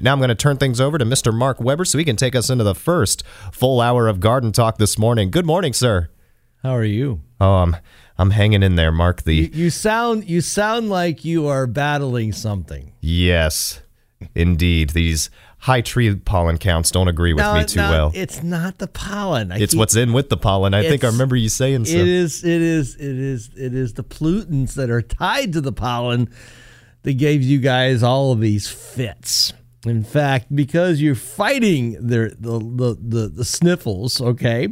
Now I'm going to turn things over to Mr. Mark Weber so he can take us into the first full hour of garden talk this morning. Good morning, sir. How are you? Oh, I'm I'm hanging in there, Mark. The You, you sound you sound like you are battling something. yes, indeed, these high tree pollen counts don't agree with me too no, well. It's not the pollen. I It's keep- what's in with the pollen. I think I remember you saying so. It is. It is. It is. It is the pollutants that are tied to the pollen that gave you guys all of these fits. In fact, because you're fighting the the the, the, the sniffles, okay,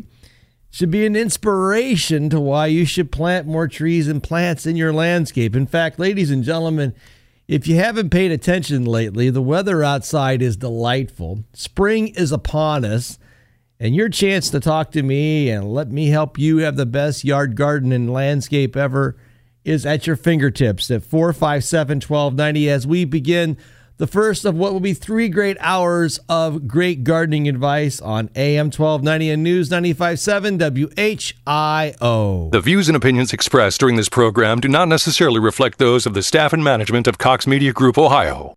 should be an inspiration to why you should plant more trees and plants in your landscape. In fact, ladies and gentlemen, if you haven't paid attention lately, the weather outside is delightful. Spring is upon us. And your chance to talk to me and let me help you have the best yard garden and landscape ever is at your fingertips at 457 1290 as we begin the first of what will be three great hours of great gardening advice on AM 1290 and News 957 WHIO. The views and opinions expressed during this program do not necessarily reflect those of the staff and management of Cox Media Group Ohio.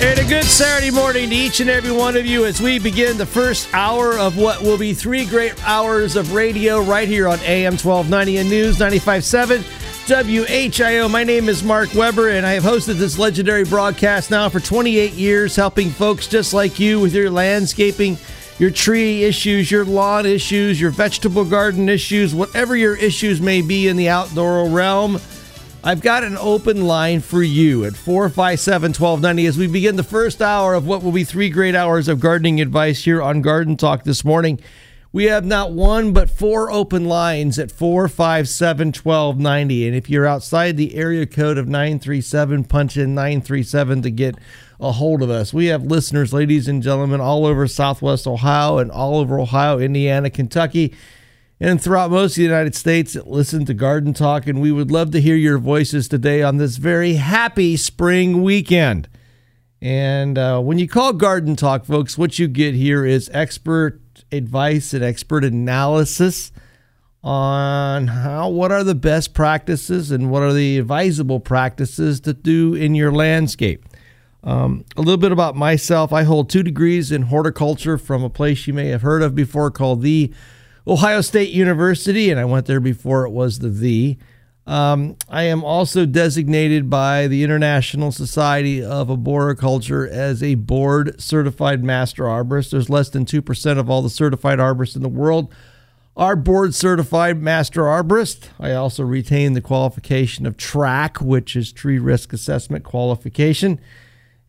And a good Saturday morning to each and every one of you as we begin the first hour of what will be three great hours of radio right here on AM 1290 and News 95.7 WHIO. My name is Mark Weber, and I have hosted this legendary broadcast now for 28 years, helping folks just like you with your landscaping, your tree issues, your lawn issues, your vegetable garden issues, whatever your issues may be in the outdoor realm. I've got an open line for you at 457 1290 as we begin the first hour of what will be three great hours of gardening advice here on Garden Talk this morning. We have not one but four open lines at 457 1290. And if you're outside the area code of 937, punch in 937 to get a hold of us. We have listeners, ladies and gentlemen, all over Southwest Ohio and all over Ohio, Indiana, Kentucky and throughout most of the United States that listen to Garden Talk. And we would love to hear your voices today on this very happy spring weekend. And uh, when you call Garden Talk, folks, what you get here is expert advice and expert analysis on how what are the best practices and what are the advisable practices to do in your landscape. Um, a little bit about myself. I hold two degrees in horticulture from a place you may have heard of before called the Ohio State University, and I went there before it was the the. Um, I am also designated by the International Society of Arboriculture as a board certified master arborist. There's less than 2% of all the certified arborists in the world are board certified master arborist. I also retain the qualification of TRAQ, which is tree risk assessment qualification.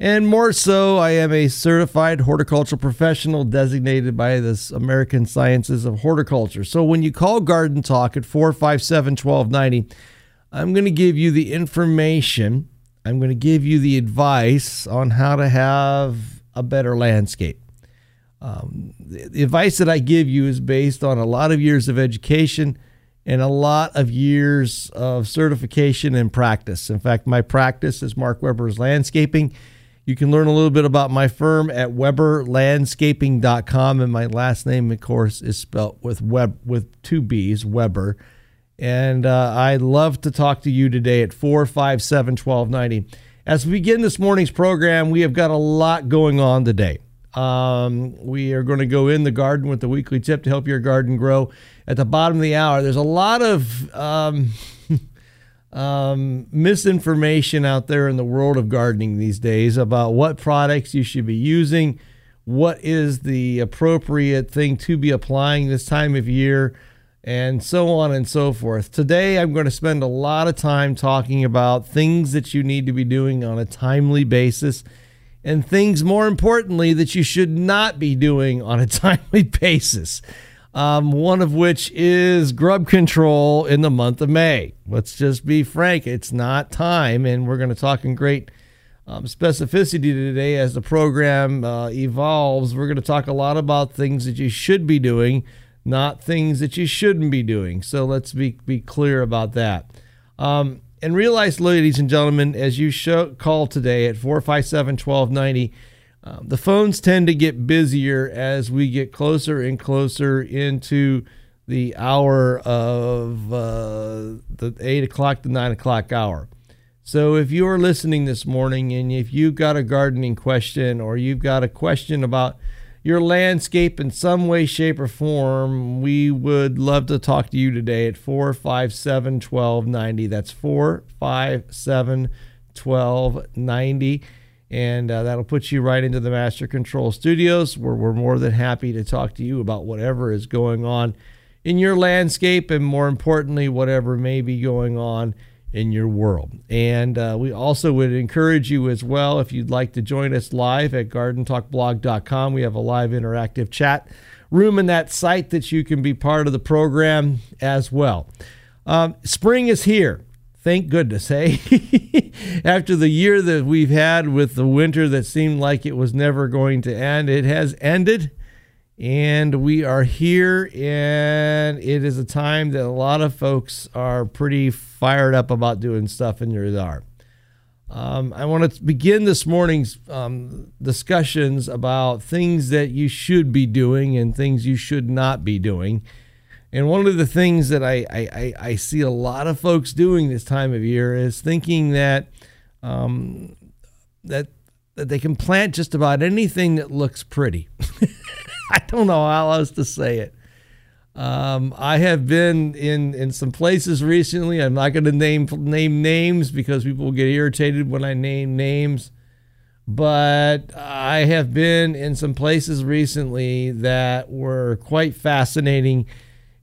And more so, I am a certified horticultural professional designated by the American Sciences of Horticulture. So when you call Garden Talk at 457 1290, I'm going to give you the information, I'm going to give you the advice on how to have a better landscape. Um, the, the advice that I give you is based on a lot of years of education and a lot of years of certification and practice. In fact, my practice is Mark Weber's Landscaping. You can learn a little bit about my firm at weberlandscaping.com and my last name of course is spelt with web with two B's, Weber. And uh, I'd love to talk to you today at 457 1290. As we begin this morning's program, we have got a lot going on today. Um, we are going to go in the garden with the weekly tip to help your garden grow. At the bottom of the hour, there's a lot of um, um, misinformation out there in the world of gardening these days about what products you should be using, what is the appropriate thing to be applying this time of year, and so on and so forth. Today, I'm going to spend a lot of time talking about things that you need to be doing on a timely basis and things more importantly that you should not be doing on a timely basis. Um, one of which is grub control in the month of May. Let's just be frank, it's not time, and we're going to talk in great um, specificity today as the program uh, evolves. We're going to talk a lot about things that you should be doing, not things that you shouldn't be doing. So let's be, be clear about that. Um, and realize, ladies and gentlemen, as you show, call today at 457 1290, um, the phones tend to get busier as we get closer and closer into the hour of uh, the 8 o'clock to 9 o'clock hour. So if you are listening this morning and if you've got a gardening question or you've got a question about your landscape in some way, shape, or form, we would love to talk to you today at 457 1290. That's 457 1290. And uh, that'll put you right into the Master Control Studios, where we're more than happy to talk to you about whatever is going on in your landscape and, more importantly, whatever may be going on in your world. And uh, we also would encourage you as well if you'd like to join us live at gardentalkblog.com. We have a live interactive chat room in that site that you can be part of the program as well. Um, spring is here. Thank goodness, hey? After the year that we've had with the winter that seemed like it was never going to end, it has ended and we are here, and it is a time that a lot of folks are pretty fired up about doing stuff in your yard. Um, I want to begin this morning's um, discussions about things that you should be doing and things you should not be doing. And one of the things that I, I, I see a lot of folks doing this time of year is thinking that um, that that they can plant just about anything that looks pretty. I don't know how else to say it. Um, I have been in, in some places recently. I'm not going to name name names because people get irritated when I name names. But I have been in some places recently that were quite fascinating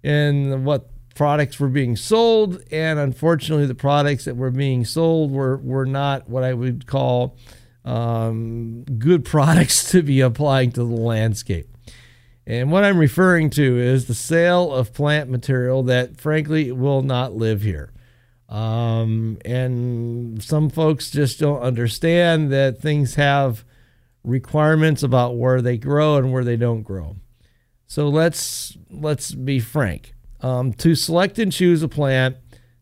in what products were being sold, and unfortunately, the products that were being sold were were not what I would call um, good products to be applying to the landscape. And what I'm referring to is the sale of plant material that, frankly, will not live here. Um, and some folks just don't understand that things have requirements about where they grow and where they don't grow. So let's let's be frank. Um, to select and choose a plant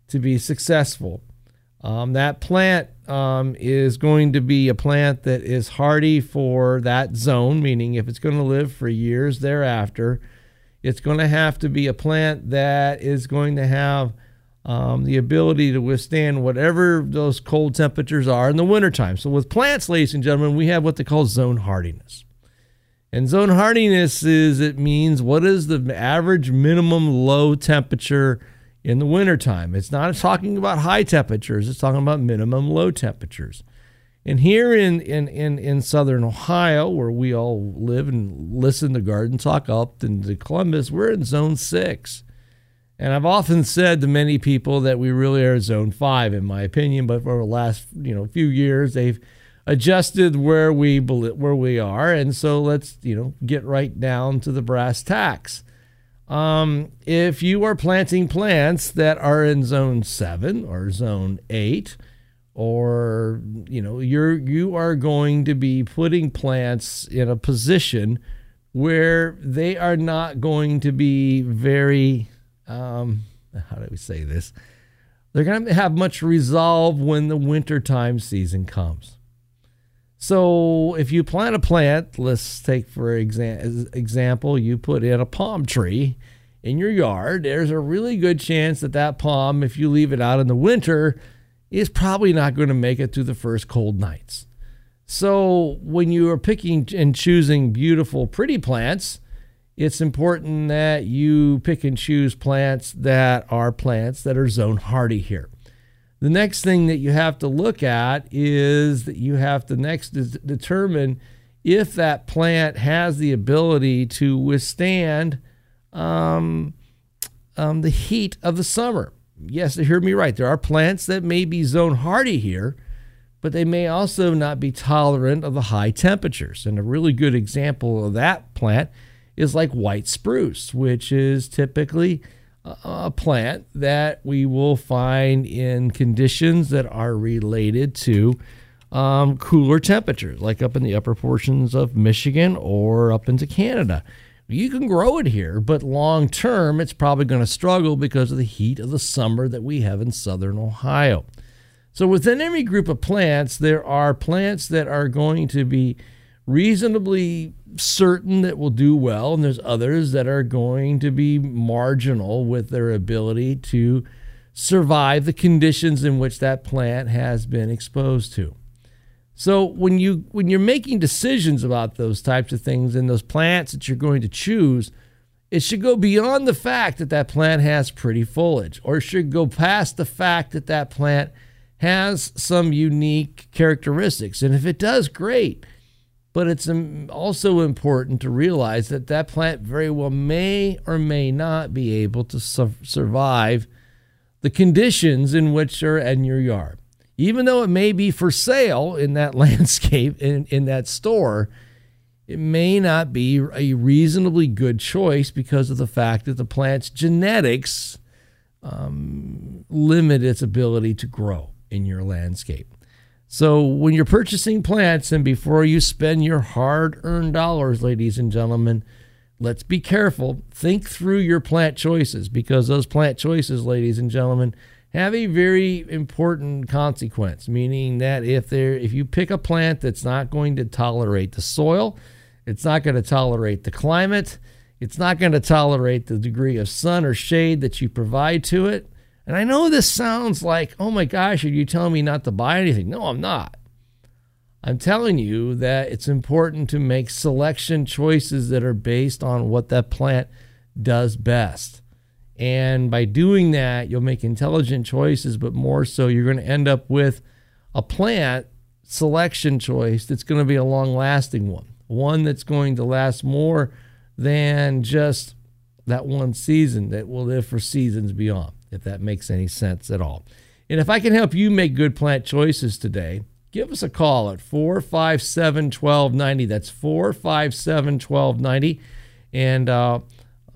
to be successful, um, that plant um, is going to be a plant that is hardy for that zone, meaning if it's going to live for years thereafter, it's going to have to be a plant that is going to have um, the ability to withstand whatever those cold temperatures are in the wintertime. So, with plants, ladies and gentlemen, we have what they call zone hardiness. And zone hardiness is it means what is the average minimum low temperature in the wintertime. It's not talking about high temperatures, it's talking about minimum low temperatures. And here in, in, in, in southern Ohio, where we all live and listen to Garden Talk up into Columbus, we're in zone six. And I've often said to many people that we really are zone five, in my opinion. But for the last you know few years, they've adjusted where we where we are, and so let's you know get right down to the brass tacks. Um, if you are planting plants that are in zone seven or zone eight, or you know you're you are going to be putting plants in a position where they are not going to be very um, how do we say this? They're going to have much resolve when the wintertime season comes so if you plant a plant, let's take for exa- example, you put in a palm tree in your yard, there's a really good chance that that palm, if you leave it out in the winter, is probably not going to make it through the first cold nights. So when you are picking and choosing beautiful, pretty plants, it's important that you pick and choose plants that are plants that are zone hardy here. The next thing that you have to look at is that you have to next determine if that plant has the ability to withstand um, um, the heat of the summer. Yes, hear me right. There are plants that may be zone hardy here, but they may also not be tolerant of the high temperatures. And a really good example of that plant is like white spruce, which is typically a plant that we will find in conditions that are related to um, cooler temperatures, like up in the upper portions of Michigan or up into Canada. You can grow it here, but long term, it's probably going to struggle because of the heat of the summer that we have in southern Ohio. So, within every group of plants, there are plants that are going to be reasonably certain that will do well, and there's others that are going to be marginal with their ability to survive the conditions in which that plant has been exposed to. So when you when you're making decisions about those types of things and those plants that you're going to choose, it should go beyond the fact that that plant has pretty foliage, or should go past the fact that that plant has some unique characteristics. And if it does, great. But it's also important to realize that that plant very well may or may not be able to su- survive the conditions in which are in your yard even though it may be for sale in that landscape, in, in that store, it may not be a reasonably good choice because of the fact that the plant's genetics um, limit its ability to grow in your landscape. So, when you're purchasing plants and before you spend your hard earned dollars, ladies and gentlemen, let's be careful. Think through your plant choices because those plant choices, ladies and gentlemen, have a very important consequence, meaning that if there if you pick a plant that's not going to tolerate the soil, it's not going to tolerate the climate, it's not going to tolerate the degree of sun or shade that you provide to it. And I know this sounds like, oh my gosh, are you telling me not to buy anything? No, I'm not. I'm telling you that it's important to make selection choices that are based on what that plant does best. And by doing that, you'll make intelligent choices, but more so, you're going to end up with a plant selection choice that's going to be a long lasting one, one that's going to last more than just that one season, that will live for seasons beyond, if that makes any sense at all. And if I can help you make good plant choices today, give us a call at 457 1290. That's 457 1290. And, uh,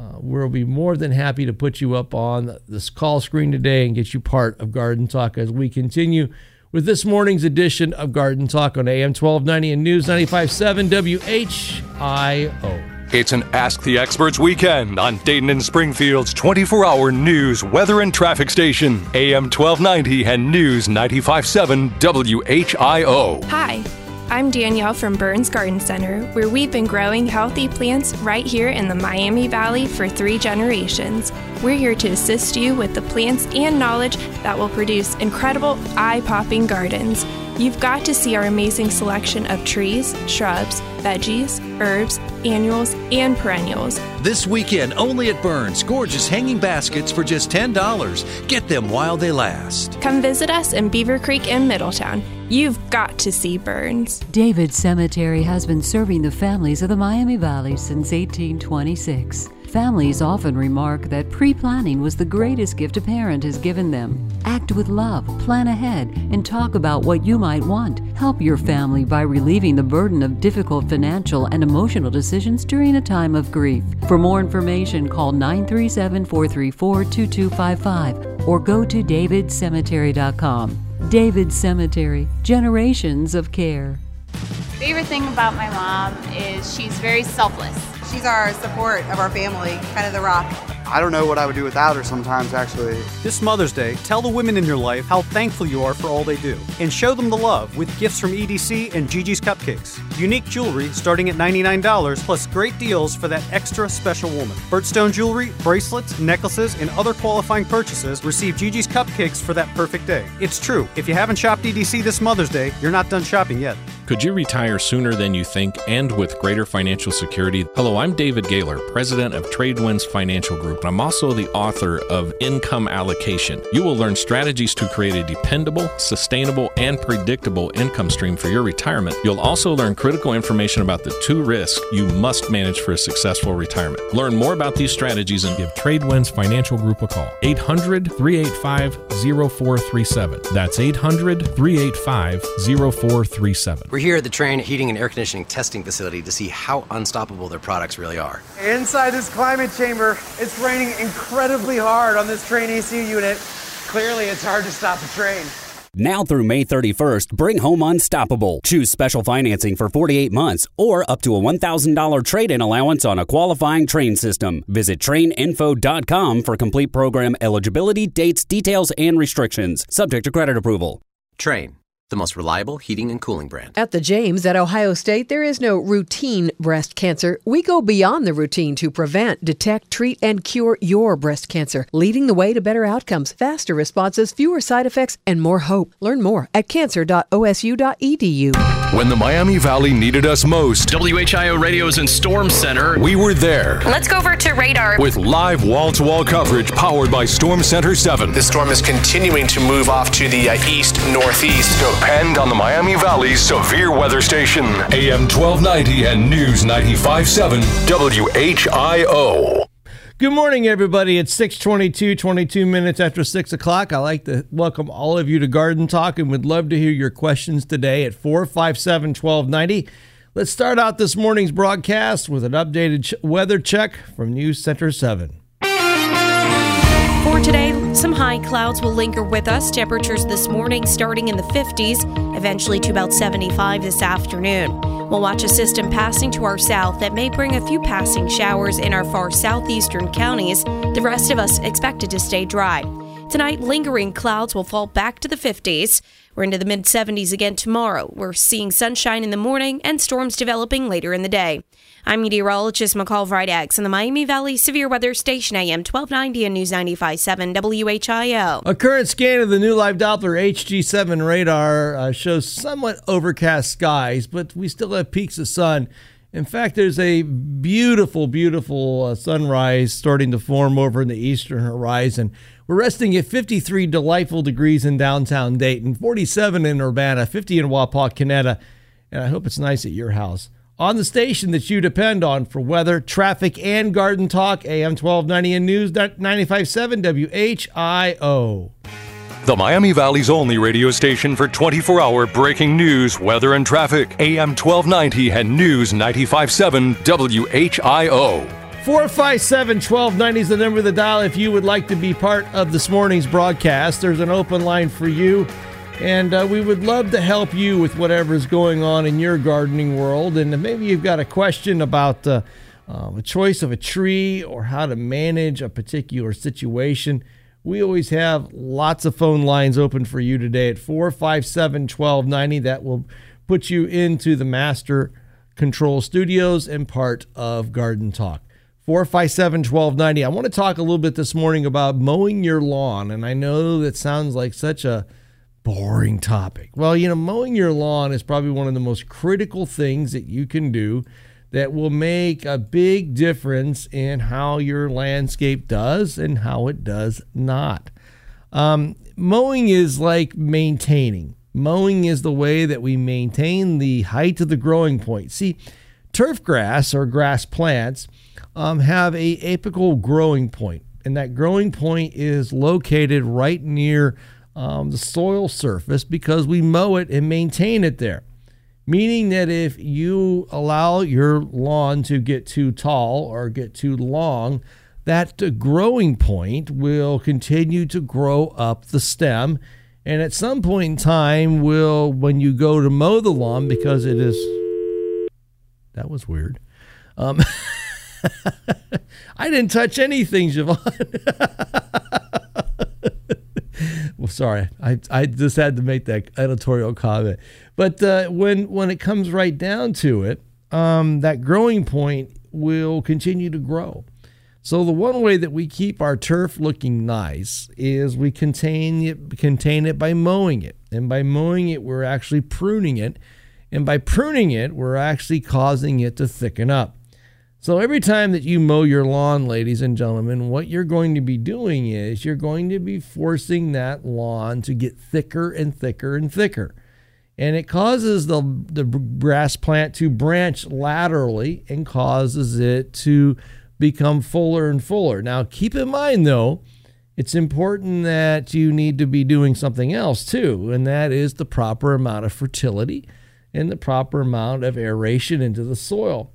uh, we'll be more than happy to put you up on this call screen today and get you part of Garden Talk as we continue with this morning's edition of Garden Talk on AM 1290 and News 957 WHIO. It's an Ask the Experts weekend on Dayton and Springfield's 24 hour news, weather, and traffic station, AM 1290 and News 957 WHIO. Hi. I'm Danielle from Burns Garden Center, where we've been growing healthy plants right here in the Miami Valley for three generations. We're here to assist you with the plants and knowledge that will produce incredible, eye popping gardens. You've got to see our amazing selection of trees, shrubs, veggies, herbs, annuals, and perennials. This weekend, only at Burns, gorgeous hanging baskets for just $10. Get them while they last. Come visit us in Beavercreek and Middletown. You've got to see Burns. David Cemetery has been serving the families of the Miami Valley since 1826. Families often remark that pre planning was the greatest gift a parent has given them. Act with love, plan ahead, and talk about what you might want. Help your family by relieving the burden of difficult financial and emotional decisions during a time of grief. For more information, call 937 434 2255 or go to davidcemetery.com. David Cemetery, generations of care. Favorite thing about my mom is she's very selfless. She's our support of our family, kind of the rock. I don't know what I would do without her sometimes, actually. This Mother's Day, tell the women in your life how thankful you are for all they do. And show them the love with gifts from EDC and Gigi's Cupcakes. Unique jewelry starting at $99, plus great deals for that extra special woman. Birdstone jewelry, bracelets, necklaces, and other qualifying purchases receive Gigi's Cupcakes for that perfect day. It's true, if you haven't shopped EDC this Mother's Day, you're not done shopping yet. Could you retire sooner than you think and with greater financial security? Hello, I'm David Gaylor, president of Tradewinds Financial Group. And I'm also the author of Income Allocation. You will learn strategies to create a dependable, sustainable, and predictable income stream for your retirement. You'll also learn critical information about the two risks you must manage for a successful retirement. Learn more about these strategies and give Tradewinds Financial Group a call. 800 385 0437. That's 800 385 0437. We're here at the Trane Heating and Air Conditioning Testing Facility to see how unstoppable their products really are. Inside this climate chamber, it's raining incredibly hard on this Trane AC unit. Clearly, it's hard to stop a Trane. Now through May 31st, bring home unstoppable. Choose special financing for 48 months or up to a $1,000 trade in allowance on a qualifying Trane system. Visit traininfo.com for complete program eligibility, dates, details, and restrictions. Subject to credit approval. Trane the most reliable heating and cooling brand. At the James at Ohio State, there is no routine breast cancer. We go beyond the routine to prevent, detect, treat, and cure your breast cancer, leading the way to better outcomes, faster responses, fewer side effects, and more hope. Learn more at cancer.osu.edu. When the Miami Valley needed us most, WHIO Radio's in Storm Center. We were there. Let's go over to radar. With live wall to wall coverage powered by Storm Center 7. The storm is continuing to move off to the uh, east northeast. Depend on the Miami Valley's severe weather station. AM 1290 and News 957 WHIO. Good morning, everybody. It's 622, 22 minutes after 6 o'clock. I'd like to welcome all of you to Garden Talk and would love to hear your questions today at 457 1290. Let's start out this morning's broadcast with an updated weather check from News Center 7. For today, some high clouds will linger with us. Temperatures this morning starting in the 50s, eventually to about 75 this afternoon. We'll watch a system passing to our south that may bring a few passing showers in our far southeastern counties. The rest of us expected to stay dry. Tonight, lingering clouds will fall back to the 50s. We're into the mid 70s again tomorrow. We're seeing sunshine in the morning and storms developing later in the day. I'm meteorologist McCall Vrydaghs in the Miami Valley Severe Weather Station AM 1290 and News 95.7 WHIO. A current scan of the new Live Doppler HG7 radar uh, shows somewhat overcast skies, but we still have peaks of sun. In fact, there's a beautiful, beautiful uh, sunrise starting to form over in the eastern horizon. We're resting at 53 delightful degrees in downtown Dayton, 47 in Urbana, 50 in Wapakoneta, and I hope it's nice at your house. On the station that you depend on for weather, traffic, and garden talk, AM 1290 and News 957 WHIO. The Miami Valley's only radio station for 24 hour breaking news, weather, and traffic. AM 1290 and News 957 WHIO. 457 1290 is the number of the dial if you would like to be part of this morning's broadcast. There's an open line for you, and uh, we would love to help you with whatever is going on in your gardening world. And maybe you've got a question about uh, uh, a choice of a tree or how to manage a particular situation. We always have lots of phone lines open for you today at 457 1290. That will put you into the master control studios and part of Garden Talk. 457 1290. I want to talk a little bit this morning about mowing your lawn. And I know that sounds like such a boring topic. Well, you know, mowing your lawn is probably one of the most critical things that you can do that will make a big difference in how your landscape does and how it does not. Um, mowing is like maintaining. Mowing is the way that we maintain the height of the growing point. See, turf grass or grass plants um, have a apical growing point, and that growing point is located right near um, the soil surface because we mow it and maintain it there. Meaning that if you allow your lawn to get too tall or get too long, that growing point will continue to grow up the stem. And at some point in time, will when you go to mow the lawn, because it is that was weird. Um, I didn't touch anything, Javon. well, sorry, I, I just had to make that editorial comment. But uh, when when it comes right down to it, um, that growing point will continue to grow. So the one way that we keep our turf looking nice is we contain it contain it by mowing it, and by mowing it, we're actually pruning it, and by pruning it, we're actually causing it to thicken up. So every time that you mow your lawn, ladies and gentlemen, what you're going to be doing is you're going to be forcing that lawn to get thicker and thicker and thicker. And it causes the, the grass plant to branch laterally and causes it to become fuller and fuller. Now, keep in mind though, it's important that you need to be doing something else too, and that is the proper amount of fertility and the proper amount of aeration into the soil.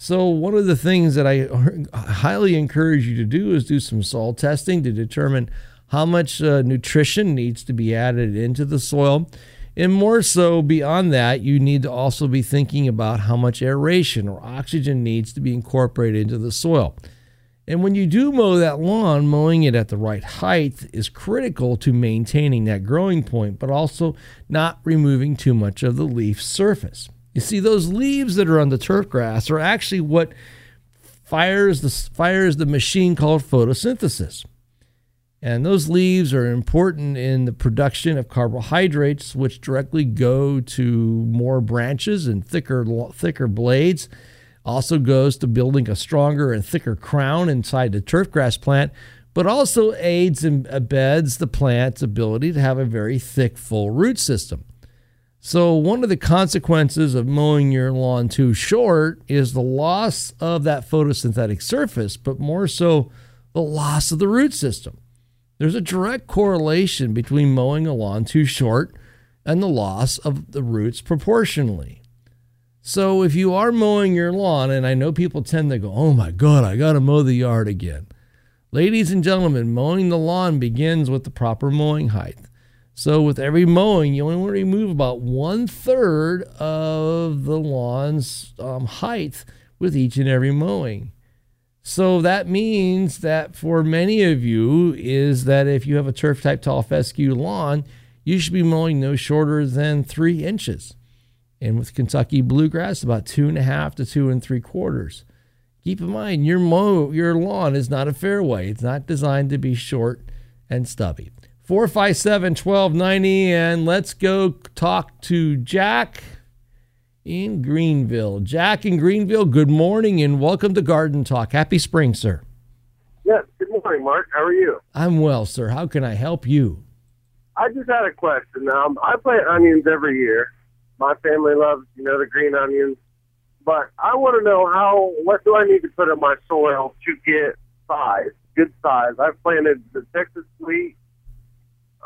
So, one of the things that I highly encourage you to do is do some soil testing to determine how much uh, nutrition needs to be added into the soil. And more so, beyond that, you need to also be thinking about how much aeration or oxygen needs to be incorporated into the soil. And when you do mow that lawn, mowing it at the right height is critical to maintaining that growing point, but also not removing too much of the leaf surface. You see, those leaves that are on the turf grass are actually what fires the, fires the machine called photosynthesis. And those leaves are important in the production of carbohydrates, which directly go to more branches and thicker, thicker blades also goes to building a stronger and thicker crown inside the turfgrass plant, but also aids and embeds uh, the plant's ability to have a very thick, full root system. So, one of the consequences of mowing your lawn too short is the loss of that photosynthetic surface, but more so the loss of the root system. There's a direct correlation between mowing a lawn too short and the loss of the roots proportionally. So if you are mowing your lawn, and I know people tend to go, oh my God, I got to mow the yard again. Ladies and gentlemen, mowing the lawn begins with the proper mowing height. So with every mowing, you only want to remove about one third of the lawn's um, height with each and every mowing. So that means that for many of you is that if you have a turf type tall fescue lawn, you should be mowing no shorter than three inches and with Kentucky bluegrass, about two and a half to two and three quarters. Keep in mind, your mow, your lawn is not a fairway. It's not designed to be short and stubby. 457 1290, and let's go talk to Jack in Greenville. Jack in Greenville, good morning and welcome to Garden Talk. Happy spring, sir. Yes, good morning, Mark. How are you? I'm well, sir. How can I help you? I just had a question. Um, I plant onions every year, my family loves, you know, the green onions. But I want to know how, what do I need to put in my soil to get size, good size? I've planted the Texas sweet,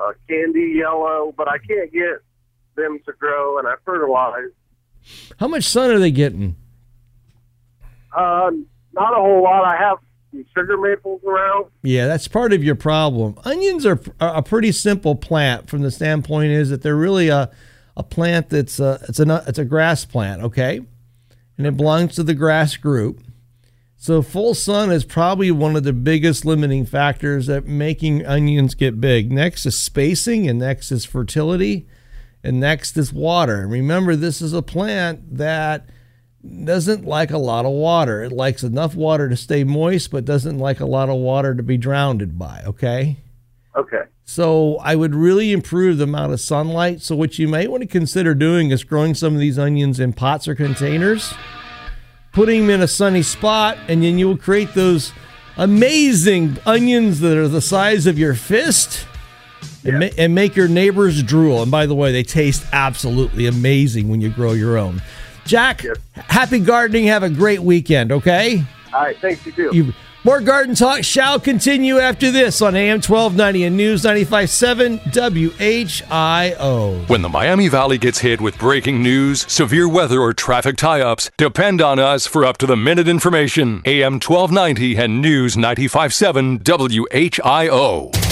uh, candy yellow, but I can't get them to grow, and I fertilize. How much sun are they getting? Uh, not a whole lot. I have some sugar maples around. Yeah, that's part of your problem. Onions are a pretty simple plant from the standpoint is that they're really a a plant that's a, it's a it's a grass plant, okay, and it belongs to the grass group. So full sun is probably one of the biggest limiting factors at making onions get big. Next is spacing, and next is fertility, and next is water. And remember, this is a plant that doesn't like a lot of water. It likes enough water to stay moist, but doesn't like a lot of water to be drowned by. Okay. Okay. So I would really improve the amount of sunlight. So what you might want to consider doing is growing some of these onions in pots or containers, putting them in a sunny spot, and then you will create those amazing onions that are the size of your fist. And, ma- and make your neighbors drool. And by the way, they taste absolutely amazing when you grow your own. Jack, yes. happy gardening. Have a great weekend, okay? All right, thanks, you too. You, more garden talk shall continue after this on AM 1290 and News 95.7 WHIO. When the Miami Valley gets hit with breaking news, severe weather, or traffic tie ups, depend on us for up to the minute information. AM 1290 and News 95.7 WHIO.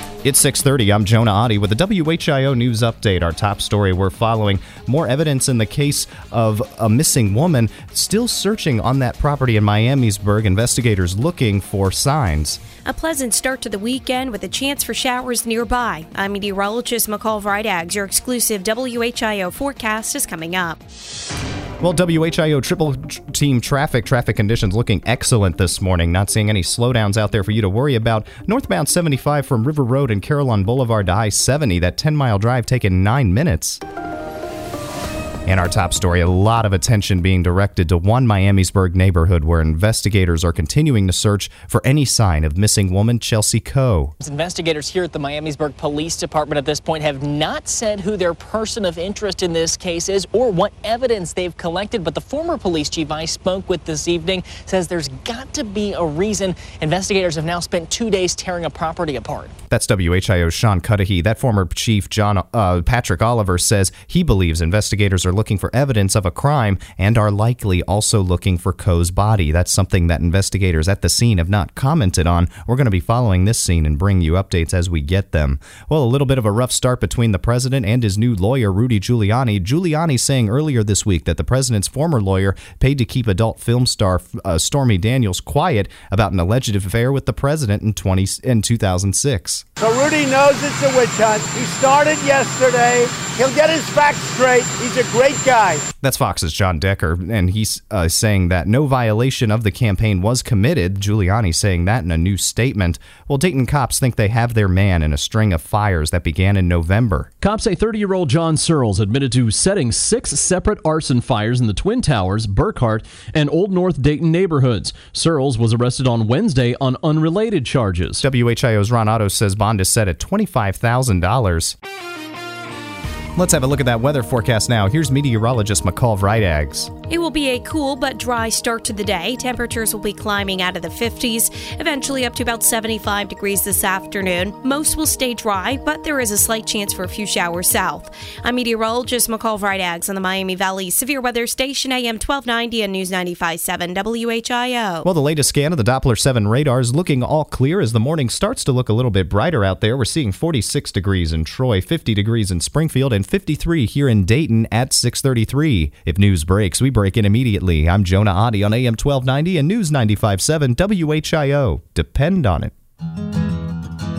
It's 6:30. I'm Jonah Adi with the WHIO news update. Our top story we're following more evidence in the case of a missing woman still searching on that property in Miamisburg. Investigators looking for signs. A pleasant start to the weekend with a chance for showers nearby. I'm meteorologist McCall Vrydaghs. Your exclusive WHIO forecast is coming up. Well, WHIO triple team traffic. Traffic conditions looking excellent this morning. Not seeing any slowdowns out there for you to worry about. Northbound 75 from River Road and Carillon Boulevard to I 70. That 10 mile drive taking nine minutes. And our top story a lot of attention being directed to one Miamisburg neighborhood where investigators are continuing to search for any sign of missing woman Chelsea Coe. Investigators here at the Miamisburg Police Department at this point have not said who their person of interest in this case is or what evidence they've collected, but the former police chief I spoke with this evening says there's got to be a reason. Investigators have now spent two days tearing a property apart. That's WHIO's Sean Cudahy. That former chief, John uh, Patrick Oliver, says he believes investigators are looking for evidence of a crime and are likely also looking for Coe's body. That's something that investigators at the scene have not commented on. We're going to be following this scene and bring you updates as we get them. Well, a little bit of a rough start between the president and his new lawyer, Rudy Giuliani. Giuliani saying earlier this week that the president's former lawyer paid to keep adult film star uh, Stormy Daniels quiet about an alleged affair with the president in 20 in 2006. So Rudy knows it's a witch hunt. He started yesterday. He'll get his facts straight. He's a great guy. That's Fox's John Decker, and he's uh, saying that no violation of the campaign was committed. Giuliani saying that in a new statement. Well, Dayton cops think they have their man in a string of fires that began in November. Cops say 30 year old John Searles admitted to setting six separate arson fires in the Twin Towers, Burkhardt, and Old North Dayton neighborhoods. Searles was arrested on Wednesday on unrelated charges. WHIO's Ron Otto says bond is set at $25,000. Let's have a look at that weather forecast now. Here's meteorologist McCall Vrydaghs. It will be a cool but dry start to the day. Temperatures will be climbing out of the 50s, eventually up to about 75 degrees this afternoon. Most will stay dry, but there is a slight chance for a few showers south. I'm meteorologist McCall Vrydaghs on the Miami Valley Severe Weather Station, AM 1290 and News 95.7 WHIO. Well, the latest scan of the Doppler 7 radar is looking all clear as the morning starts to look a little bit brighter out there. We're seeing 46 degrees in Troy, 50 degrees in Springfield, and 53 here in Dayton at 633. If news breaks, we break in immediately. I'm Jonah Adi on AM 1290 and News 95.7 WHIO. Depend on it.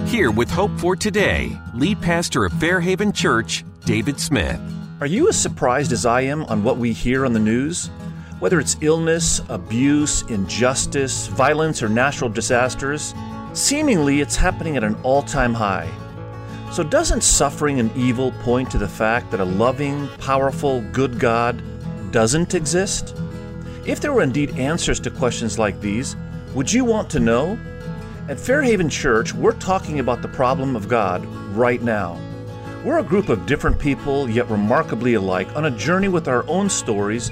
Here with Hope for Today, lead pastor of Fairhaven Church, David Smith. Are you as surprised as I am on what we hear on the news? Whether it's illness, abuse, injustice, violence, or natural disasters, seemingly it's happening at an all time high. So, doesn't suffering and evil point to the fact that a loving, powerful, good God doesn't exist? If there were indeed answers to questions like these, would you want to know? At Fairhaven Church, we're talking about the problem of God right now. We're a group of different people, yet remarkably alike, on a journey with our own stories,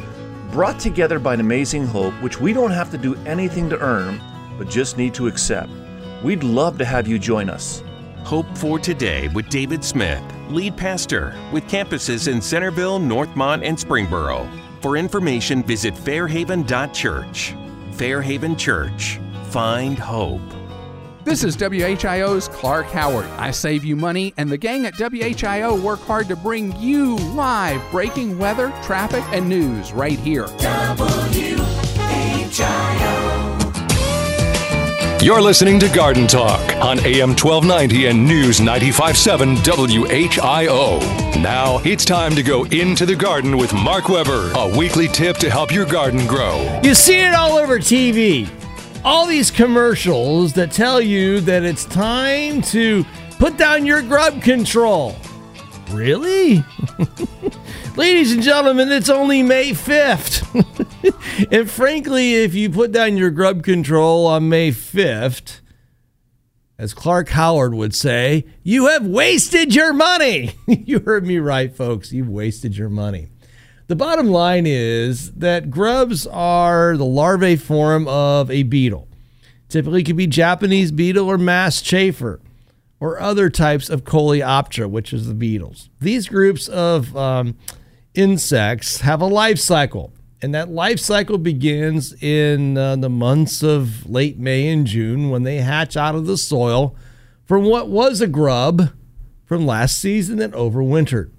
brought together by an amazing hope, which we don't have to do anything to earn, but just need to accept. We'd love to have you join us. Hope for Today with David Smith, lead pastor with campuses in Centerville, Northmont, and Springboro. For information, visit fairhaven.church. Fairhaven Church. Find hope. This is WHIO's Clark Howard. I save you money, and the gang at WHIO work hard to bring you live breaking weather, traffic, and news right here. WHIO. You're listening to Garden Talk on AM 1290 and News 957 WHIO. Now it's time to go into the garden with Mark Weber, a weekly tip to help your garden grow. You see it all over TV all these commercials that tell you that it's time to put down your grub control. Really? Ladies and gentlemen, it's only May 5th. and frankly, if you put down your grub control on May 5th, as Clark Howard would say, you have wasted your money. you heard me right, folks. You've wasted your money. The bottom line is that grubs are the larvae form of a beetle. Typically could be Japanese beetle or masked chafer or other types of Coleoptera, which is the beetles. These groups of um, insects have a life cycle, and that life cycle begins in uh, the months of late May and June when they hatch out of the soil from what was a grub from last season that overwintered.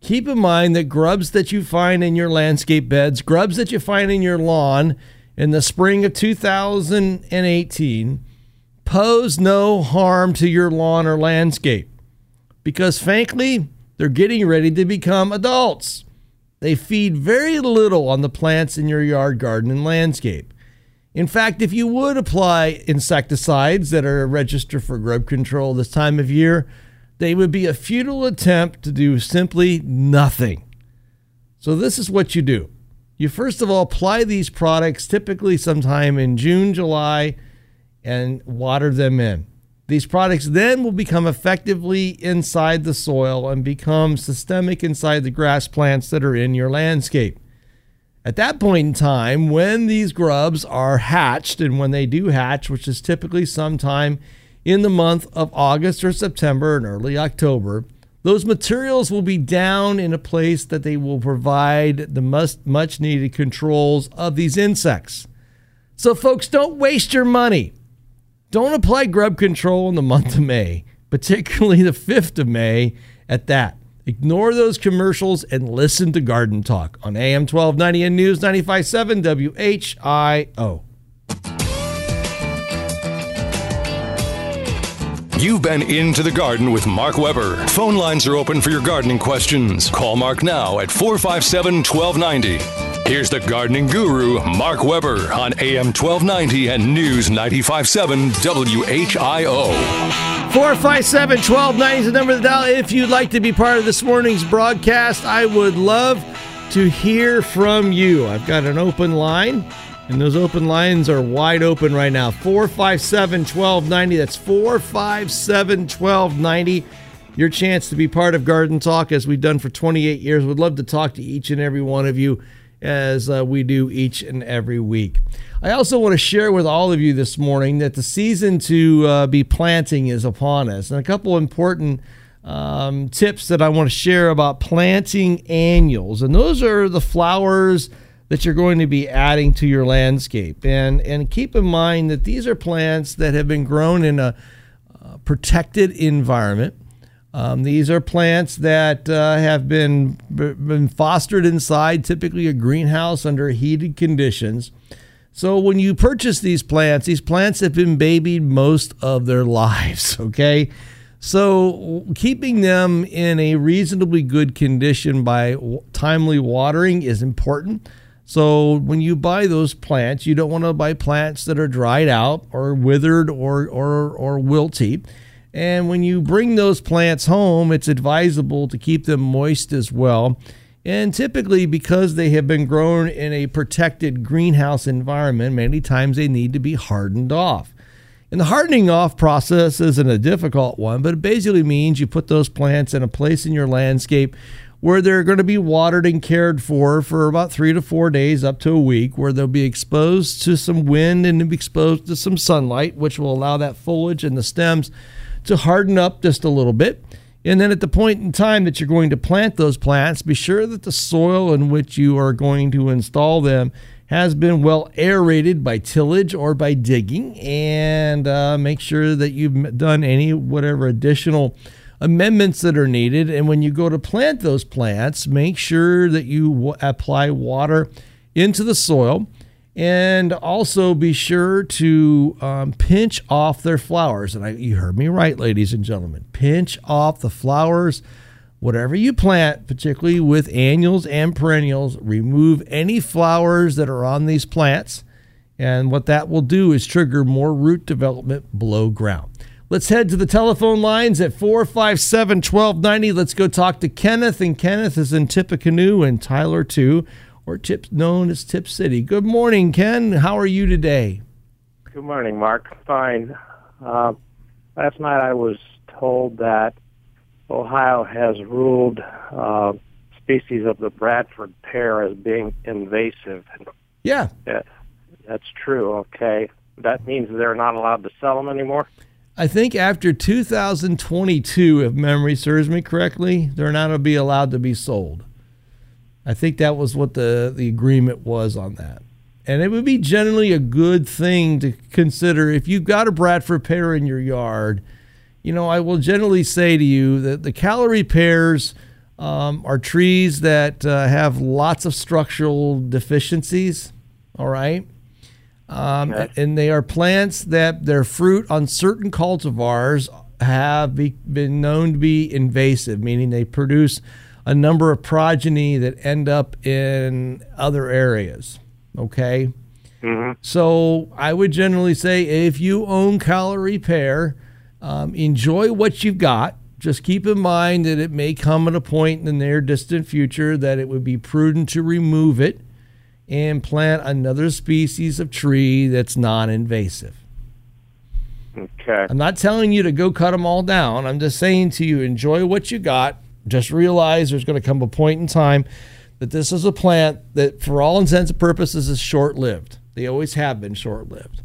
Keep in mind that grubs that you find in your landscape beds, grubs that you find in your lawn in the spring of 2018 pose no harm to your lawn or landscape because, frankly, they're getting ready to become adults. They feed very little on the plants in your yard, garden, and landscape. In fact, if you would apply insecticides that are registered for grub control this time of year, they would be a futile attempt to do simply nothing. So, this is what you do. You first of all apply these products typically sometime in June, July, and water them in. These products then will become effectively inside the soil and become systemic inside the grass plants that are in your landscape. At that point in time, when these grubs are hatched, and when they do hatch, which is typically sometime in the month of August or September and early October, those materials will be down in a place that they will provide the much, much needed controls of these insects. So, folks, don't waste your money. Don't apply grub control in the month of May, particularly the 5th of May at that. Ignore those commercials and listen to Garden Talk on AM 1290 and News 957 WHIO. You've been into the garden with Mark Weber. Phone lines are open for your gardening questions. Call Mark now at 457 1290. Here's the gardening guru, Mark Weber, on AM 1290 and News 957 WHIO. 457 1290 is the number to dial. If you'd like to be part of this morning's broadcast, I would love to hear from you. I've got an open line, and those open lines are wide open right now. 457 1290. That's 457 1290. Your chance to be part of Garden Talk, as we've done for 28 years. We'd love to talk to each and every one of you as uh, we do each and every week. I also want to share with all of you this morning that the season to uh, be planting is upon us, and a couple important um, tips that I want to share about planting annuals, and those are the flowers that you're going to be adding to your landscape. And and keep in mind that these are plants that have been grown in a uh, protected environment. Um, these are plants that uh, have been been fostered inside, typically a greenhouse under heated conditions. So when you purchase these plants, these plants have been babied most of their lives. Okay, so keeping them in a reasonably good condition by timely watering is important. So when you buy those plants, you don't want to buy plants that are dried out or withered or or or wilty. And when you bring those plants home, it's advisable to keep them moist as well. And typically, because they have been grown in a protected greenhouse environment, many times they need to be hardened off. And the hardening off process isn't a difficult one, but it basically means you put those plants in a place in your landscape where they're going to be watered and cared for for about three to four days, up to a week, where they'll be exposed to some wind and exposed to some sunlight, which will allow that foliage and the stems to harden up just a little bit. And then at the point in time that you're going to plant those plants, be sure that the soil in which you are going to install them has been well aerated by tillage or by digging. And uh, make sure that you've done any whatever additional amendments that are needed. And when you go to plant those plants, make sure that you w- apply water into the soil and also be sure to um, pinch off their flowers. And I, you heard me right, ladies and gentlemen. Pinch off the flowers. Whatever you plant, particularly with annuals and perennials, remove any flowers that are on these plants. And what that will do is trigger more root development below ground. Let's head to the telephone lines at 457 1290. Let's go talk to Kenneth. And Kenneth is in Tippecanoe and Tyler, too or tips known as Tipp City. Good morning, Ken. How are you today? Good morning, Mark. Fine. Uh, last night I was told that Ohio has ruled uh, species of the Bradford pear as being invasive. Yeah. That, that's true, okay. That means they're not allowed to sell them anymore? I think after 2022, if memory serves me correctly, they're not going to be allowed to be sold. I think that was what the, the agreement was on that. And it would be generally a good thing to consider if you've got a Bradford pear in your yard. You know, I will generally say to you that the Callery pears um, are trees that uh, have lots of structural deficiencies. All right. Um, okay. And they are plants that their fruit on certain cultivars have be, been known to be invasive, meaning they produce a number of progeny that end up in other areas. Okay. Mm-hmm. So I would generally say if you own Callery pear, um, enjoy what you've got. just keep in mind that it may come at a point in the near distant future that it would be prudent to remove it and plant another species of tree that's non invasive. Okay. I'm not telling you to go cut them all down. I'm just saying to you, enjoy what you got. Just realize there's going to come a point in time that this is a plant that, for all intents and purposes, is short lived. They always have been short lived.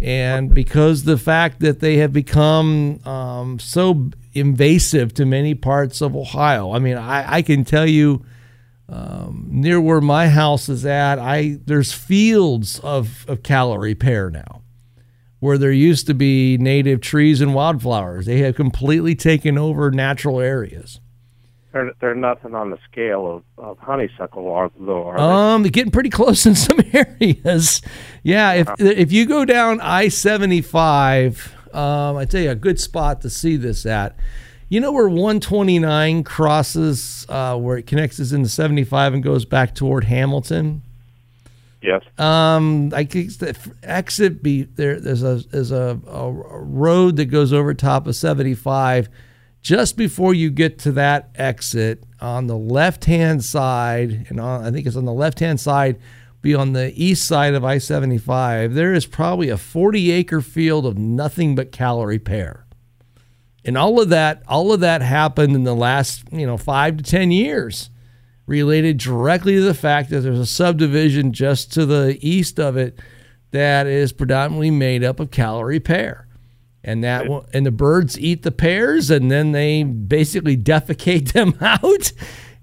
And because the fact that they have become um, so invasive to many parts of Ohio, I mean, I, I can tell you um, near where my house is at, I there's fields of, of Callery pear now where there used to be native trees and wildflowers. They have completely taken over natural areas. They're, they're nothing on the scale of, of honeysuckle, are, though, are Um, they're getting pretty close in some areas. Yeah, if if you go down I seventy five, um, I tell you a good spot to see this at. You know where one twenty nine crosses, uh, where it connects us into seventy five and goes back toward Hamilton. Yes. Um, I think the exit be there. There's a there's a, a road that goes over top of 75. Just before you get to that exit, on the left hand side, and on, I think it's on the left hand side, be on the east side of I 75. There is probably a 40 acre field of nothing but Callery pear, and all of that all of that happened in the last you know five to ten years related directly to the fact that there's a subdivision just to the east of it that is predominantly made up of Callery pear. And that one- and the birds eat the pears and then they basically defecate them out.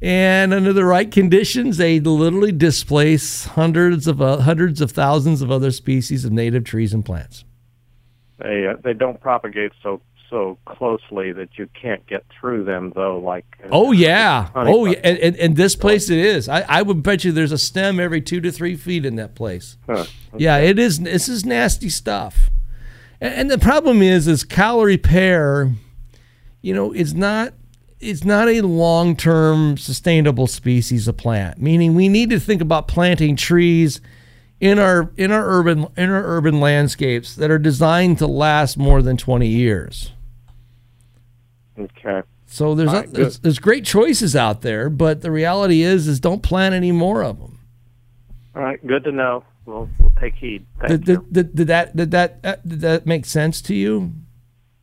And under the right conditions, they literally displace hundreds of uh, hundreds of thousands of other species of native trees and plants. They uh, they don't propagate so so closely that you can't get through them, though. Like Oh yeah, oh yeah, and, and, and this place it is. I, I would bet you there's a stem every two to three feet in that place. Huh. Yeah, it is. This is nasty stuff. And, the problem is, is Callery pear. You know, it's not. It's not a long-term sustainable species of plant. Meaning, we need to think about planting trees in our in our urban in our urban landscapes that are designed to last more than 20 years. Okay. So there's, All a, there's there's great choices out there, but the reality is is don't plant any more of them. All right. Good to know. We'll we'll take heed. Thank Did, did, did, that did that uh, did that make sense to you?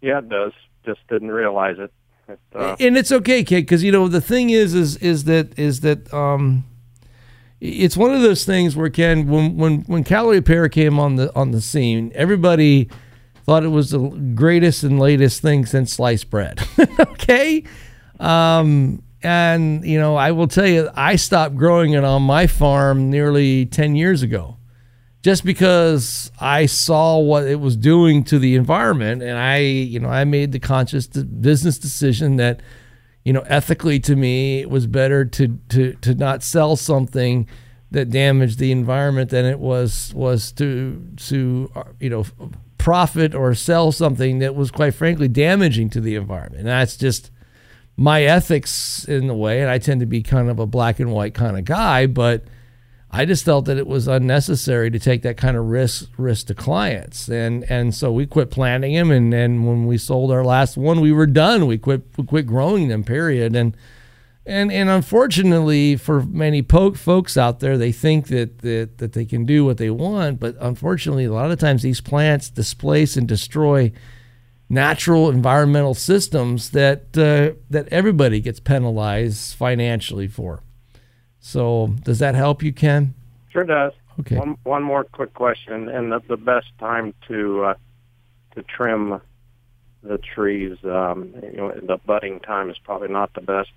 Yeah, it does. Just didn't realize it. It, uh, and it's okay, kid, because you know the thing is is is that is that um, it's one of those things where Ken, when when when Callery pear came on the on the scene, everybody thought it was the greatest and latest thing since sliced bread. okay, um, and you know I will tell you, I stopped growing it on my farm nearly ten years ago just because I saw what it was doing to the environment, and I, you know, I made the conscious business decision that, you know, ethically to me, it was better to to to not sell something that damaged the environment than it was was to to you know profit or sell something that was quite frankly damaging to the environment. And that's just my ethics in the way, and I tend to be kind of a black and white kind of guy, but I just felt that it was unnecessary to take that kind of risk risk to clients, and and so we quit planting them. And then when we sold our last one, we were done. We quit we quit growing them. Period. And and and unfortunately for many po- folks out there, they think that, that that they can do what they want, but unfortunately, a lot of times these plants displace and destroy natural environmental systems that uh, that everybody gets penalized financially for. So does that help you, Ken? Sure does. Okay. One one more quick question, and the, the best time to uh, to trim the trees, um, you know, the budding time is probably not the best.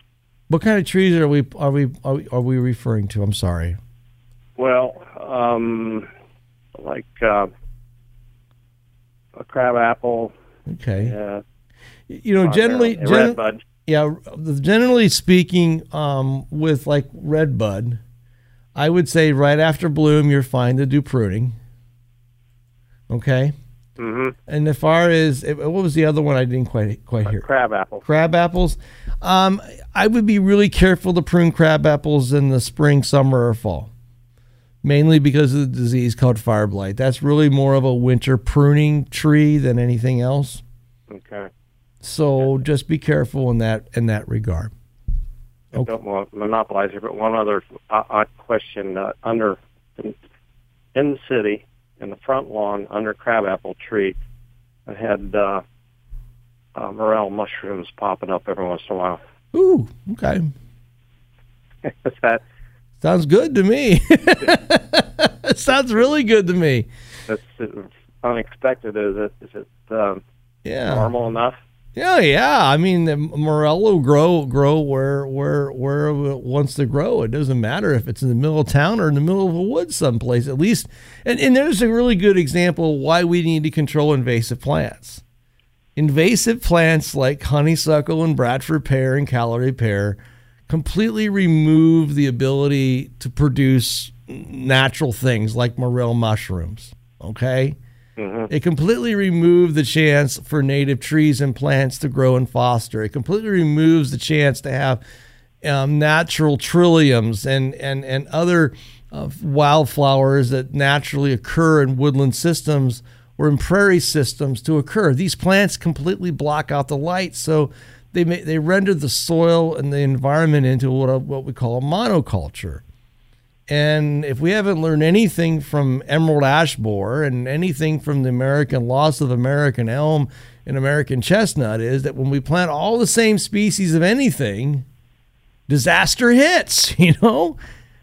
What kind of trees are we are we are we, are we referring to? I'm sorry. Well, um, like uh, a crab apple. Okay. Yeah. You know, Uh, generally, gen- redbud. Yeah, generally speaking, um, with like red bud, I would say right after bloom, you're fine to do pruning. Okay. Mm-hmm. And as far as what was the other one, I didn't quite quite hear. Crab apple. Crab apples. Um, I would be really careful to prune crab apples in the spring, summer, or fall. Mainly because of the disease called fire blight. That's really more of a winter pruning tree than anything else. Okay. So just be careful in that in that regard. I don't want to monopolize here, but one other uh, odd question. Uh, under in, in the city, in the front lawn, under crabapple tree, I had uh, uh, morel mushrooms popping up every once in a while. Ooh, okay. Is that Sounds good to me. sounds really good to me. that's unexpected? Is it is it um, Yeah. normal enough? Yeah, yeah. I mean, the morel will grow grow where where where it wants to grow. It doesn't matter if it's in the middle of town or in the middle of a woods someplace. At least, and, and there's a really good example why we need to control invasive plants. Invasive plants like honeysuckle and Bradford pear and Callery pear completely remove the ability to produce natural things like morel mushrooms. Okay. It completely removed the chance for native trees and plants to grow and foster. It completely removes the chance to have um, natural trilliums and and and other uh, wildflowers that naturally occur in woodland systems or in prairie systems to occur. These plants completely block out the light, so they may, they render the soil and the environment into what a, what we call a monoculture. And if we haven't learned anything from emerald ash borer and anything from the American loss of American elm and American chestnut, is that when we plant all the same species of anything, disaster hits, you know?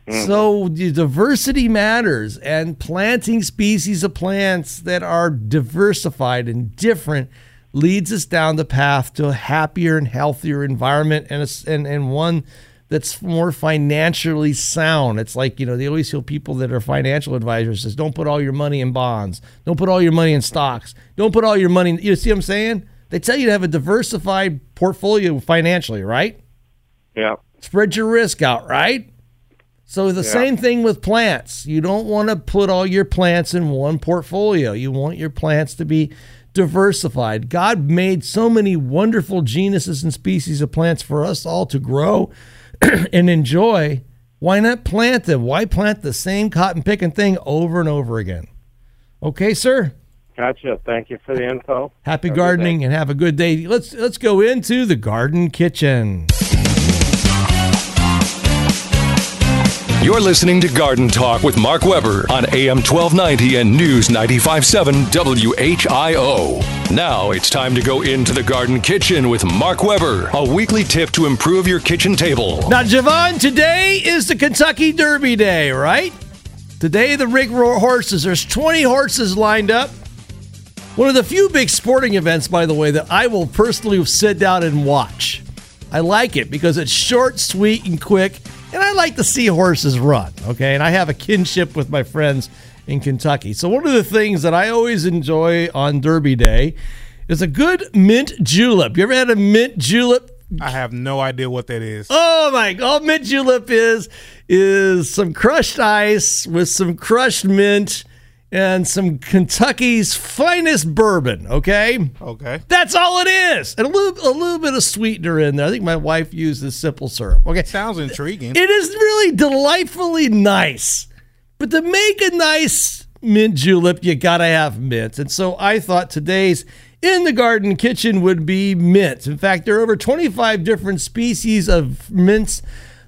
Mm-hmm. So the diversity matters, and planting species of plants that are diversified and different leads us down the path to a happier and healthier environment and a, and, and one that's more financially sound. It's like, you know, they always tell people that are financial advisors says, don't put all your money in bonds. Don't put all your money in stocks. Don't put all your money in, you see what I'm saying? They tell you to have a diversified portfolio financially, right? Yeah. Spread your risk out, right? So the Yeah. same thing with plants. You don't want to put all your plants in one portfolio. You want your plants to be diversified. God made so many wonderful genuses and species of plants for us all to grow and enjoy. Why not plant them? Why plant the same cotton picking thing over and over again? Okay, sir. Gotcha. Thank you for the info. Happy gardening and have a good day. Let's let's go into the garden kitchen. You're listening to Garden Talk with Mark Weber on AM 1290 and News 957 WHIO. Now it's time to go into the garden kitchen with Mark Weber, a weekly tip to improve your kitchen table. Now, Javon, today is the Kentucky Derby Day, right? Today, the rig horses. There's 20 horses lined up. One of the few big sporting events, by the way, that I will personally sit down and watch. I like it because it's short, sweet, and quick, and I like to see horses run. Okay, and I have a kinship with my friends in Kentucky. So one of the things that I always enjoy on Derby Day is a good mint julep. You ever had a mint julep? I have no idea what that is. Oh my god, oh, mint julep is is some crushed ice with some crushed mint and some Kentucky's finest bourbon, okay? Okay. That's all it is. And a little a little bit of sweetener in there. I think my wife used uses simple syrup. Okay. Sounds intriguing. It is really delightfully nice. But to make a nice mint julep, you gotta have mint. And so I thought today's in the garden kitchen would be mint. In fact, there are over 25 different species of mints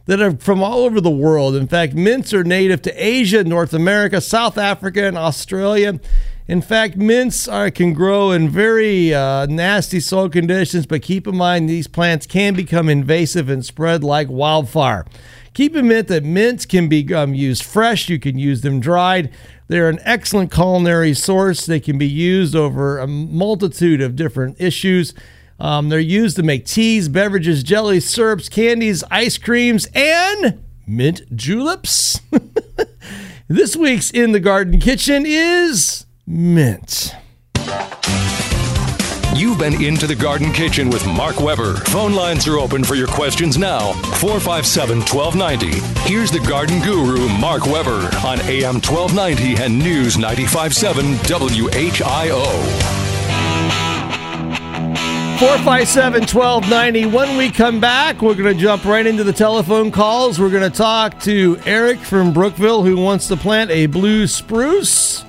that are from all over the world. In fact, mints are native to Asia, North America, South Africa, and Australia. In fact, mints are, can grow in very uh, nasty soil conditions, but keep in mind these plants can become invasive and spread like wildfire. Keep in mind that mints can be um, used fresh, you can use them dried. They're an excellent culinary source. They can be used over a multitude of different issues. Um, they're used to make teas, beverages, jellies, syrups, candies, ice creams, and mint juleps. this week's In the Garden Kitchen is mint. You've been into the Garden Kitchen with Mark Weber. Phone lines are open for your questions now. 457 1290. Here's the garden guru, Mark Weber, on AM 1290 and News 957 WHIO. 457 1290. When we come back, we're going to jump right into the telephone calls. We're going to talk to Eric from Brookville who wants to plant a blue spruce.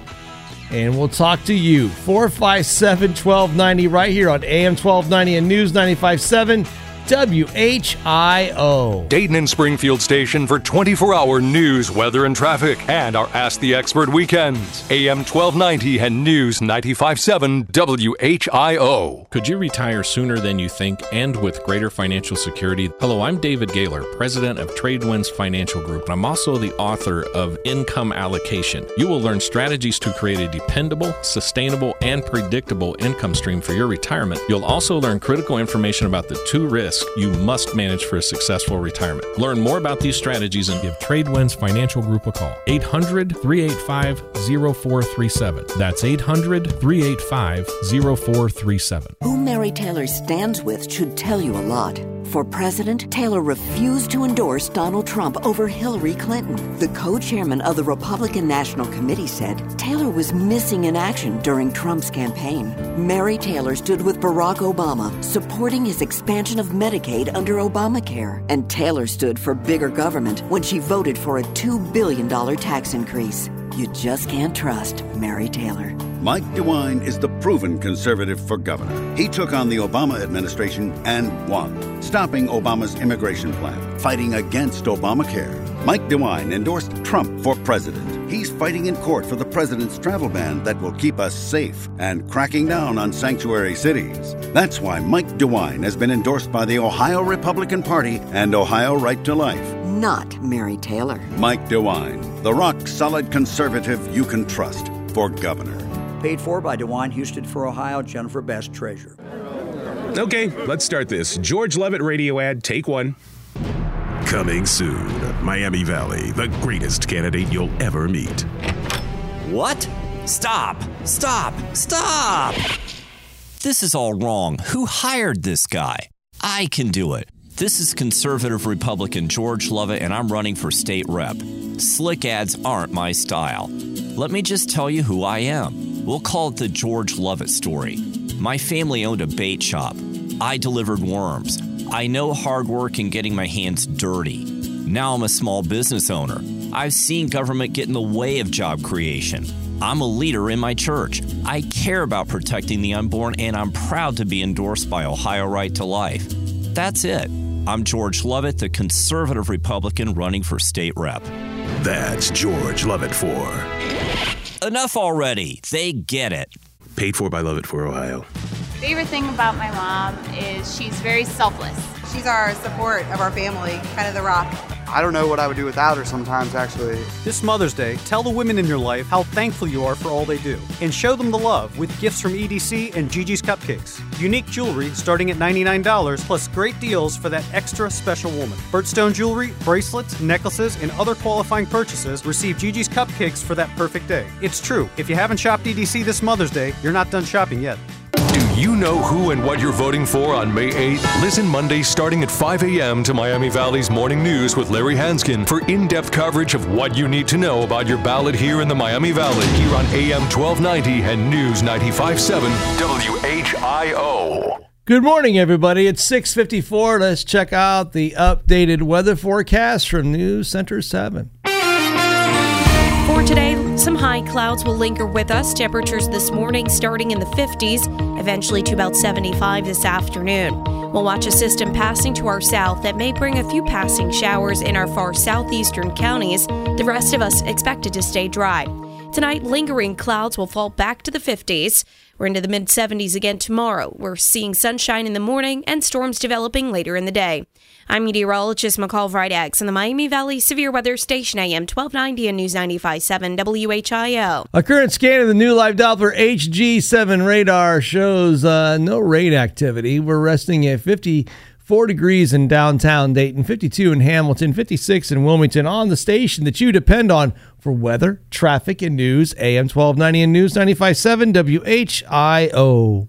and we'll talk to you. 457 1290 right here on AM 1290 and News 957. WHIO. Dayton and Springfield station for 24 hour news, weather, and traffic, and our Ask the Expert weekends. AM 1290 and News 957 WHIO. Could you retire sooner than you think and with greater financial security? Hello, I'm David Gaylor, president of Tradewinds Financial Group. I'm also the author of Income Allocation. You will learn strategies to create a dependable, sustainable, and predictable income stream for your retirement. You'll also learn critical information about the two risks you must manage for a successful retirement. Learn more about these strategies and give Tradewinds Financial Group a call. 800 385 0437. That's 800 385 0437. Who Mary Taylor stands with should tell you a lot. For president, Taylor refused to endorse Donald Trump over Hillary Clinton. The co chairman of the Republican National Committee said Taylor was missing in action during Trump's campaign. Mary Taylor stood with Barack Obama, supporting his expansion of Medicaid under Obamacare. And Taylor stood for bigger government when she voted for a $2 billion tax increase. You just can't trust Mary Taylor. Mike DeWine is the proven conservative for governor. He took on the Obama administration and won, stopping Obama's immigration plan, fighting against Obamacare. Mike DeWine endorsed Trump for president. He's fighting in court for the president's travel ban that will keep us safe and cracking down on sanctuary cities. That's why Mike DeWine has been endorsed by the Ohio Republican Party and Ohio Right to Life. Not Mary Taylor. Mike DeWine, the rock solid conservative you can trust for governor. Paid for by DeWine Husted for Ohio, Jennifer Best, Treasurer. Okay, let's start this. George Lovett radio ad, take one. Coming soon, Miami Valley, the greatest candidate you'll ever meet. What? Stop! Stop! Stop! This is all wrong. Who hired this guy? I can do it. This is conservative Republican George Lovett, and I'm running for state rep. Slick ads aren't my style. Let me just tell you who I am. We'll call it the George Lovett story. My family owned a bait shop. I delivered worms. I know hard work and getting my hands dirty. Now I'm a small business owner. I've seen government get in the way of job creation. I'm a leader in my church. I care about protecting the unborn, and I'm proud to be endorsed by Ohio Right to Life. That's it. I'm George Lovett, the conservative Republican running for state rep. That's George Lovett for. Enough already. They get it. Paid for by Lovett for Ohio. Favorite thing about my mom is she's very selfless. She's our support of our family, kind of the rock. I don't know what I would do without her sometimes, actually. This Mother's Day, tell the women in your life how thankful you are for all they do. And show them the love with gifts from EDC and Gigi's Cupcakes. Unique jewelry starting at $99, plus great deals for that extra special woman. Birdstone jewelry, bracelets, necklaces, and other qualifying purchases receive Gigi's Cupcakes for that perfect day. It's true, if you haven't shopped EDC this Mother's Day, you're not done shopping yet. Do you know who and what you're voting for on May 8th? Listen Monday starting at 5 a.m. to Miami Valley's Morning News with Larry Hansgen for in depth coverage of what you need to know about your ballot here in the Miami Valley. Here on AM 1290 and News 957 WHIO. Good morning, everybody. It's 654. Let's check out the updated weather forecast from News Center 7. For today, some high clouds will linger with us. Temperatures this morning starting in the 50s, eventually to about 75 this afternoon. We'll watch a system passing to our south that may bring a few passing showers in our far southeastern counties. The rest of us expected to stay dry. Tonight, lingering clouds will fall back to the 50s. We're into the mid 70s again tomorrow. We're seeing sunshine in the morning and storms developing later in the day. I'm meteorologist McCall Vrydaghs in the Miami Valley Severe Weather Station AM 1290 and News 95.7 WHIO. A current scan of the new live Doppler HG7 radar shows uh, no rain activity. We're resting at 54 degrees in downtown Dayton, 52 in Hamilton, 56 in Wilmington on the station that you depend on for weather, traffic, and news. AM 1290 and News 95.7 WHIO.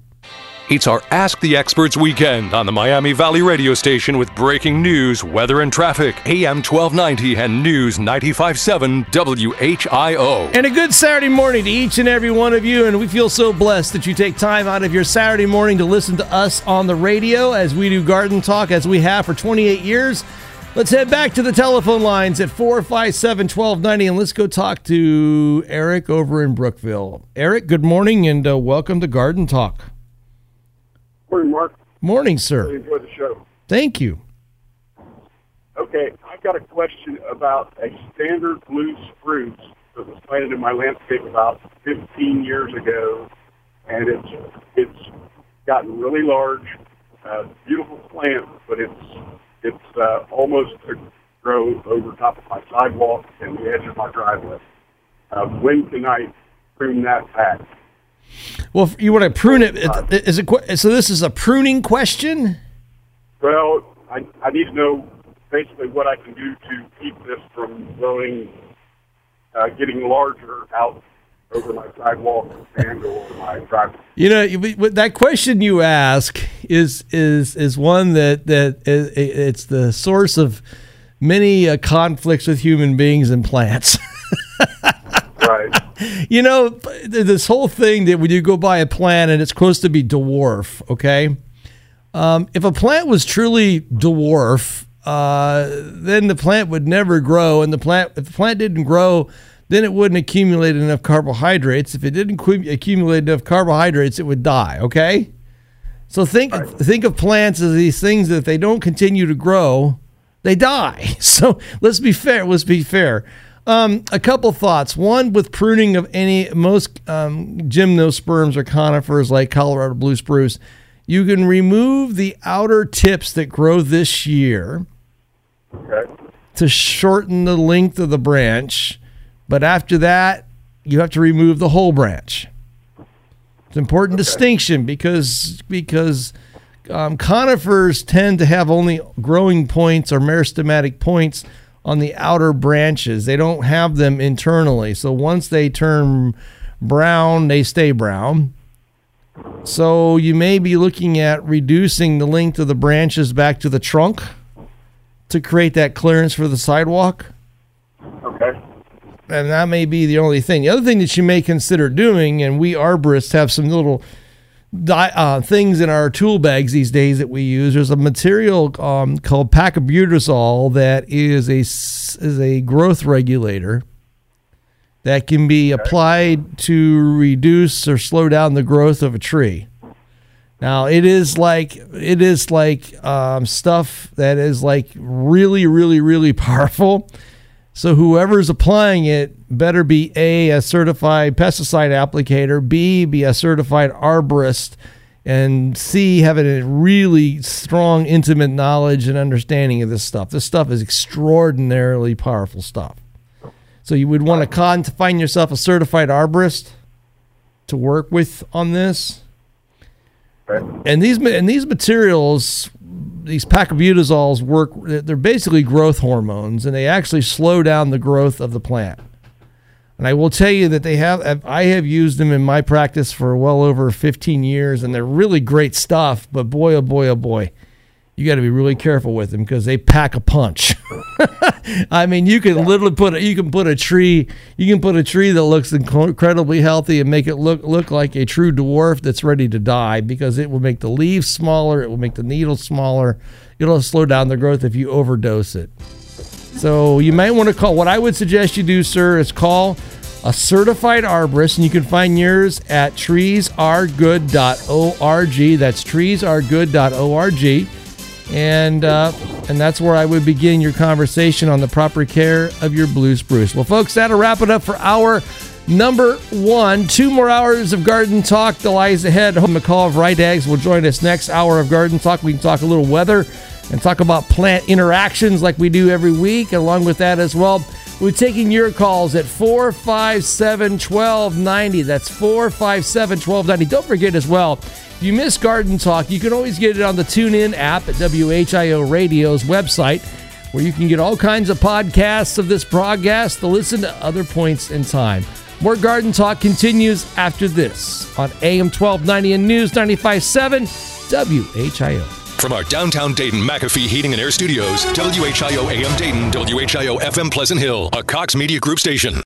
It's our Ask the Experts weekend on the Miami Valley radio station with breaking news, weather, and traffic. AM 1290 and News 957 WHIO. And a good Saturday morning to each and every one of you. And we feel so blessed that you take time out of your Saturday morning to listen to us on the radio as we do garden talk, as we have for 28 years. Let's head back to the telephone lines at 457 1290 and let's go talk to Eric over in Brookville. Eric, good morning and uh, welcome to Garden Talk. Morning, Mark. Morning, sir. Really enjoy the show. Thank you. Okay, I've got a question about a standard blue spruce that was planted in my landscape about 15 years ago, and it's it's gotten really large, uh, beautiful plant, but it's it's uh, almost grow over top of my sidewalk and the edge of my driveway. Uh, when can I prune that back? Well, if you want to prune it. Is it so? This is a pruning question. Well, I, I need to know basically what I can do to keep this from growing, uh, getting larger out over my sidewalk and over my driveway. You know, that question you ask is is is one that that it's the source of many uh, conflicts with human beings and plants. right. You know, this whole thing that when you go buy a plant and it's supposed to be dwarf, okay? Um, if a plant was truly dwarf, uh, then the plant would never grow, and the plant if the plant didn't grow, then it wouldn't accumulate enough carbohydrates. If it didn't accu- accumulate enough carbohydrates, it would die. Okay, so think think of plants as these things that if they don't continue to grow, they die. So let's be fair. Let's be fair. Um, a couple thoughts. One, with pruning of any most um, gymnosperms or conifers like Colorado blue spruce, you can remove the outer tips that grow this year Okay. to shorten the length of the branch. But after that, you have to remove the whole branch. It's an important distinction because because um, conifers tend to have only growing points or meristematic points on the outer branches. They don't have them internally. So once they turn brown, they stay brown. So you may be looking at reducing the length of the branches back to the trunk to create that clearance for the sidewalk. Okay. And that may be the only thing. The other thing that you may consider doing, and we arborists have some little uh, things in our tool bags these days that we use. There's a material um, called paclobutrazol that is a is a growth regulator that can be applied to reduce or slow down the growth of a tree. Now it is like it is like um, stuff that is like really, really, really powerful. So whoever's applying it better be a a certified pesticide applicator, b be a certified arborist, and c having a really strong, intimate knowledge and understanding of this stuff. This stuff is extraordinarily powerful stuff. So you would want to con to find yourself a certified arborist to work with on this. And these and these materials, these paclobutrazols work. They're basically growth hormones, and they actually slow down the growth of the plant. And I will tell you that they have. I have used them in my practice for well over 15 years, and they're really great stuff. But boy, oh boy, oh boy, you got to be really careful with them because they pack a punch. I mean, you can literally put a, you can put a tree you can put a tree that looks incredibly healthy and make it look look like a true dwarf that's ready to die because it will make the leaves smaller, it will make the needles smaller, it'll slow down the growth if you overdose it. So you might want to call. What I would suggest you do, sir, is call a certified arborist, and you can find yours at treesaregood.org. That's treesaregood.org, and uh, and that's where I would begin your conversation on the proper care of your blue spruce. Well, folks, that'll wrap it up for our number one. Two more hours of garden talk that lies ahead. Hope McCall Vrydaghs will join us next hour of garden talk. We can talk a little weather and talk about plant interactions like we do every week. Along with that as well, we're taking your calls at 457 1290. That's 457 1290. Don't forget as well, if you miss Garden Talk, you can always get it on the TuneIn app at WHIO Radio's website, where you can get all kinds of podcasts of this broadcast to listen to other points in time. More Garden Talk continues after this on AM 1290 and News 95.7 WHIO. From our downtown Dayton McAfee Heating and Air Studios, WHIO AM Dayton, WHIO FM Pleasant Hill, a Cox Media Group station.